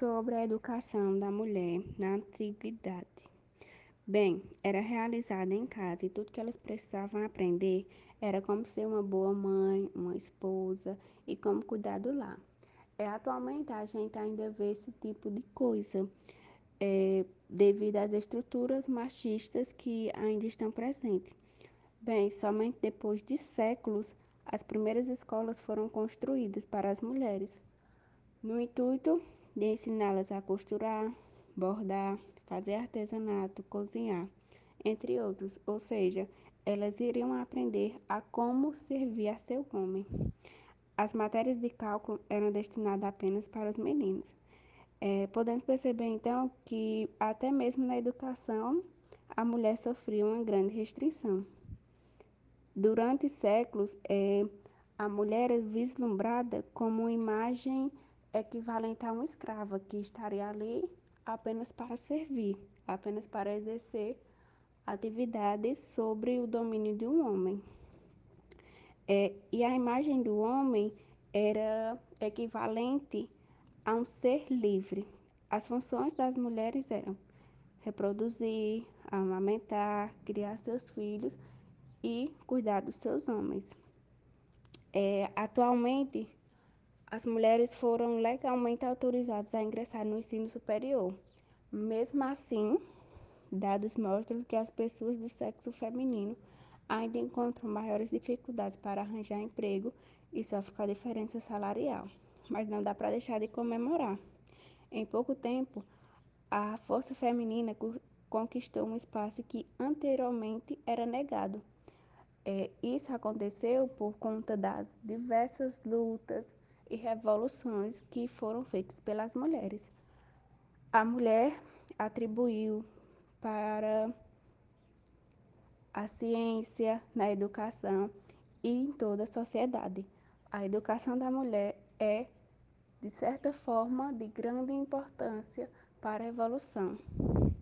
Sobre a educação da mulher na antiguidade. Bem, era realizada em casa e tudo que elas precisavam aprender era como ser uma boa mãe, uma esposa e como cuidar do lar. É, atualmente a gente ainda vê esse tipo de coisa, é, devido às estruturas machistas que ainda estão presentes. Bem, somente depois de séculos as primeiras escolas foram construídas para as mulheres, no intuito de ensiná-las a costurar, bordar, fazer artesanato, cozinhar, entre outros. Ou seja, elas iriam aprender a como servir a seu homem. As matérias de cálculo eram destinadas apenas para os meninos. É, podemos perceber então que até mesmo na educação a mulher sofria uma grande restrição. Durante séculos, é, a mulher é vislumbrada como uma imagem equivalente a uma escrava que estaria ali apenas para servir, apenas para exercer atividades sobre o domínio de um homem. É, e a imagem do homem era equivalente a um ser livre. As funções das mulheres eram reproduzir, amamentar, criar seus filhos e cuidar dos seus homens. É, atualmente, as mulheres foram legalmente autorizadas a ingressar no ensino superior. Mesmo assim, dados mostram que as pessoas do sexo feminino ainda encontram maiores dificuldades para arranjar emprego e sofrem com a diferença salarial. Mas não dá para deixar de comemorar. Em pouco tempo, a força feminina conquistou um espaço que anteriormente era negado. É, isso aconteceu por conta das diversas lutas e revoluções que foram feitas pelas mulheres. A mulher atribuiu para a ciência, na educação e em toda a sociedade. A educação da mulher é, de certa forma, de grande importância para a evolução.